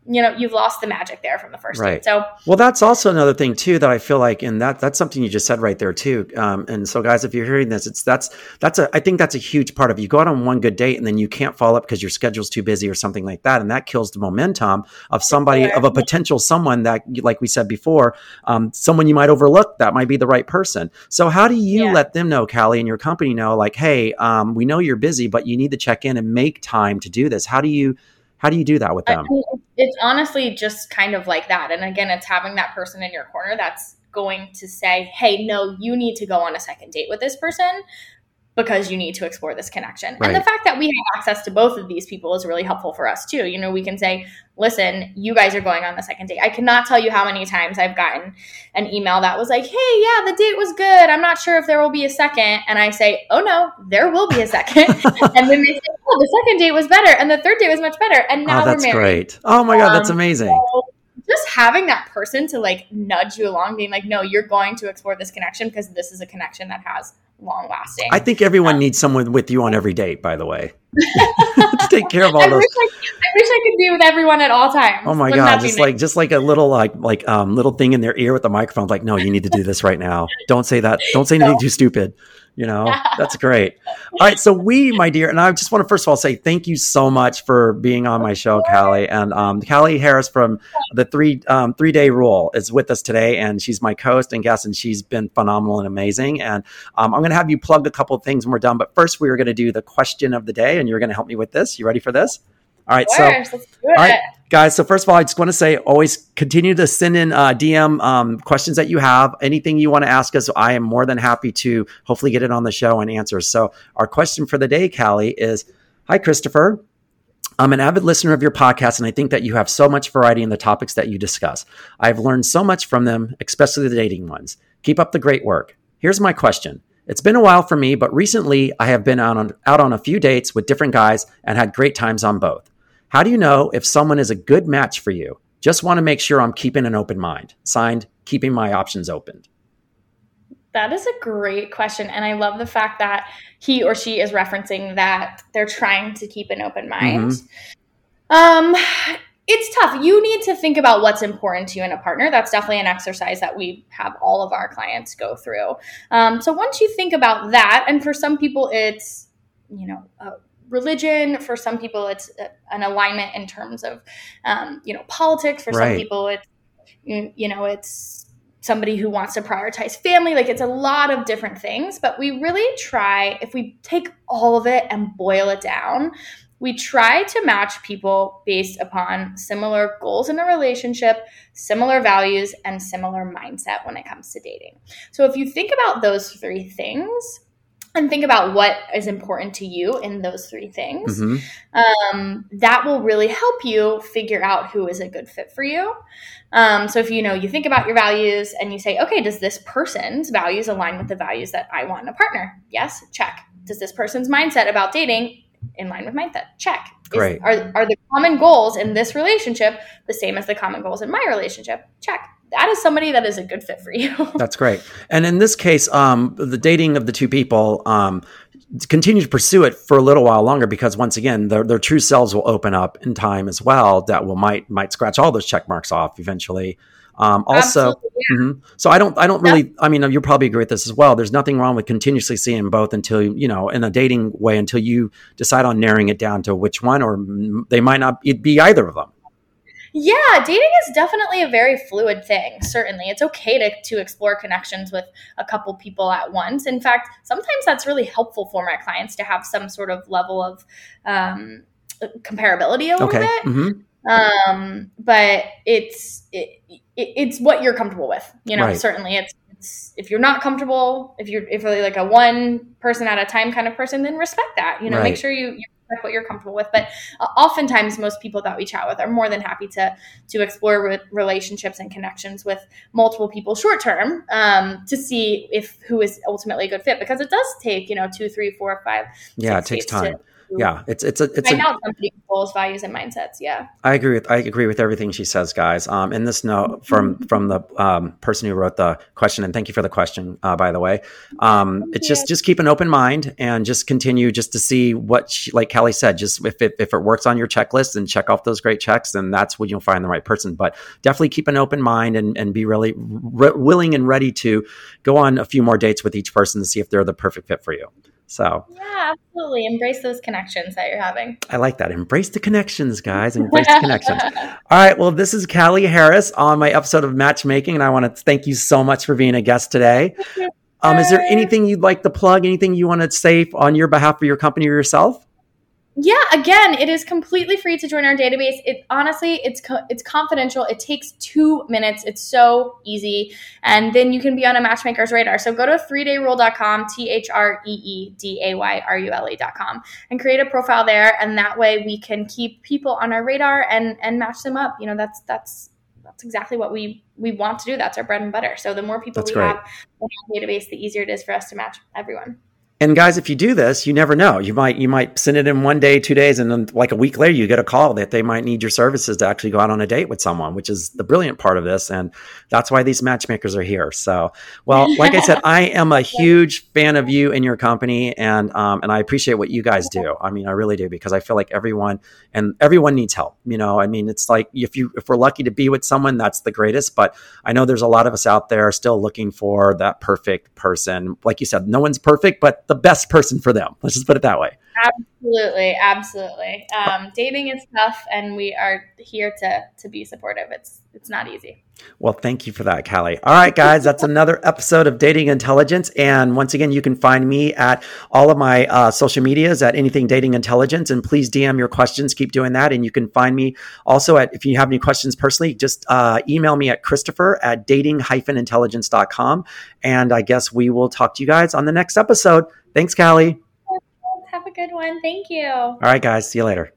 you know you've lost the magic there from the first Right. date. So Well, that's also another thing too that I feel like, and that that's something you just said right there too. Um, and so, guys, if you're hearing this, it's that's that's a I think that's a huge part of you go out on one good date and then you can't follow up because your schedule's too busy or something like that, and that kills the momentum of somebody Sure. of a potential someone that, like we said before, um, someone you might overlook that might be the right person. So, how do you Yeah. let them know, Callie, and your company know, like, hey, um, we know you're busy, but you need to check in and make time to do this. How do you how do you do that with I them? mean, it's honestly just kind of like that. And again, it's having that person in your corner that's going to say, "Hey, no, you need to go on a second date with this person." Because you need to explore this connection. And the fact that we have access to both of these people is really helpful for us too. You know, we can say, listen, you guys are going on the second date. I cannot tell you how many times I've gotten an email that was like, hey, yeah, the date was good. I'm not sure if there will be a second. And I say, oh no, there will be a second. and then they say, oh, the second date was better. And the third date was much better. And now oh, that's we're married. great. Oh my God, that's Um, amazing. So just having that person to like nudge you along, being like, no, you're going to explore this connection because this is a connection that has long lasting. I think everyone Um, needs someone with you on every date, by the way, to take care of all I those. wish I, I wish I could be with everyone at all times. Oh my Wouldn't god, just nice? like just like a little like like um little thing in their ear with the microphone. Like, no, you need to do this right now. Don't say that. Don't say anything too stupid. You know, that's great. All right, so we, my dear, and I just want to first of all say thank you so much for being on my show, Callie, and um, Callie Harris from the three um, three day rule is with us today, and she's my co-host and guest, and she's been phenomenal and amazing. And um, I'm going to have you plug a couple of things when we're done, but first we are going to do the question of the day, and you're going to help me with this. You ready for this? All right, Of so let's do it. all right, guys. So first of all, I just want to say, always continue to send in uh, DM um, questions that you have, anything you want to ask us. I am more than happy to hopefully get it on the show and answer. So our question for the day, Callie, is: Hi, Christopher. I'm an avid listener of your podcast, and I think that you have so much variety in the topics that you discuss. I've learned so much from them, especially the dating ones. Keep up the great work. Here's my question. It's been a while for me, but recently I have been out on, out on a few dates with different guys and had great times on both. How do you know if someone is a good match for you? Just want to make sure I'm keeping an open mind. Signed, keeping my options open. That is a great question. And I love the fact that he or she is referencing that they're trying to keep an open mind. Mm-hmm. Um, it's tough. You need to think about what's important to you in a partner. That's definitely an exercise that we have all of our clients go through. Um, so once you think about that, and for some people, it's, you know, religion. For some people, it's an alignment in terms of, um, you know, politics. For right. some people, it's, you know, it's somebody who wants to prioritize family. Like it's a lot of different things, but we really try, if we take all of it and boil it down, we try to match people based upon similar goals in a relationship, similar values, and similar mindset when it comes to dating. So if you think about those three things, and think about what is important to you in those three things. Mm-hmm. Um, that will really help you figure out who is a good fit for you. Um, so if you know you think about your values and you say, okay, does this person's values align with the values that I want in a partner? Yes, check. Does this person's mindset about dating in line with mindset? Check. Great. Is, are, are the common goals in this relationship the same as the common goals in my relationship? Check that is somebody that is a good fit for you. That's great. And in this case, um, the dating of the two people, um, continue to pursue it for a little while longer because once again their, their true selves will open up in time as well that will might might scratch all those check marks off eventually um, also yeah. mm-hmm. so i don't i don't really i mean you probably agree with this as well there's nothing wrong with continuously seeing both until you know in a dating way until you decide on narrowing it down to which one or they might not be either of them yeah, dating is definitely a very fluid thing. Certainly, it's okay to, to explore connections with a couple people at once. In fact, sometimes that's really helpful for my clients to have some sort of level of um, comparability a little okay. bit. Mm-hmm. Um, but it's it, it, it's what you're comfortable with. You know, right. certainly it's, it's if you're not comfortable, if you're if you're like a one person at a time kind of person, then respect that. You know, right. make sure you respect what you're comfortable with. But uh, oftentimes, most people that we chat with are more than happy to to explore re- relationships and connections with multiple people short term um, to see if who is ultimately a good fit. Because it does take you know two, three, four, five. Yeah, it takes time. To, yeah it's it's a it's find a, out somebody's goals values and mindsets yeah. I agree with i agree with everything she says guys. Um in this note from mm-hmm. from the um, person who wrote the question and thank you for the question uh, by the way. Um it's just just keep an open mind and just continue just to see what she, like Callie said just if it, if it works on your checklist and check off those great checks then that's when you'll find the right person. But definitely keep an open mind and and be really re- willing and ready to go on a few more dates with each person to see if they're the perfect fit for you so yeah, absolutely. Embrace those connections that you're having. I like that. Embrace the connections, guys. Embrace the connections. All right. Well, this is Callie Harris on my episode of Matchmaking, and I want to thank you so much for being a guest today. Um, is there anything you'd like to plug? Anything you want to say on your behalf for your company or yourself? Yeah again it is completely free to join our database. It honestly it's co- it's confidential. It takes two minutes. It's so easy. And then you can be on a matchmaker's radar. So go to 3dayrule.com t-h-r-e-e-d-a-y-r-u-l-e.com and create a profile there. And that way we can keep people on our radar and and match them up. You know that's that's that's exactly what we we want to do. That's our bread and butter. So the more people that's we great. have in our database the easier it is for us to match everyone and guys, if you do this, you never know. You might you might send it in one day, two days, and then like a week later, you get a call that they might need your services to actually go out on a date with someone, which is the brilliant part of this, and that's why these matchmakers are here. So, well, like I said, I am a huge fan of you and your company, and um, and I appreciate what you guys do. I mean, I really do because I feel like everyone and everyone needs help. You know, I mean, it's like if you if we're lucky to be with someone, that's the greatest. But I know there's a lot of us out there still looking for that perfect person. Like you said, no one's perfect, but the best person for them. Let's just put it that way. Absolutely, absolutely. Um, dating is tough, and we are here to to be supportive. It's it's not easy. Well, thank you for that, Callie. All right, guys, that's another episode of Dating Intelligence. And once again, you can find me at all of my uh, social medias at Anything Dating Intelligence. And please DM your questions. Keep doing that. And you can find me also at, if you have any questions personally, just uh, email me at Christopher at dating-intelligence.com. And I guess we will talk to you guys on the next episode. Thanks, Callie. Good one. Thank you. All right, guys. See you later.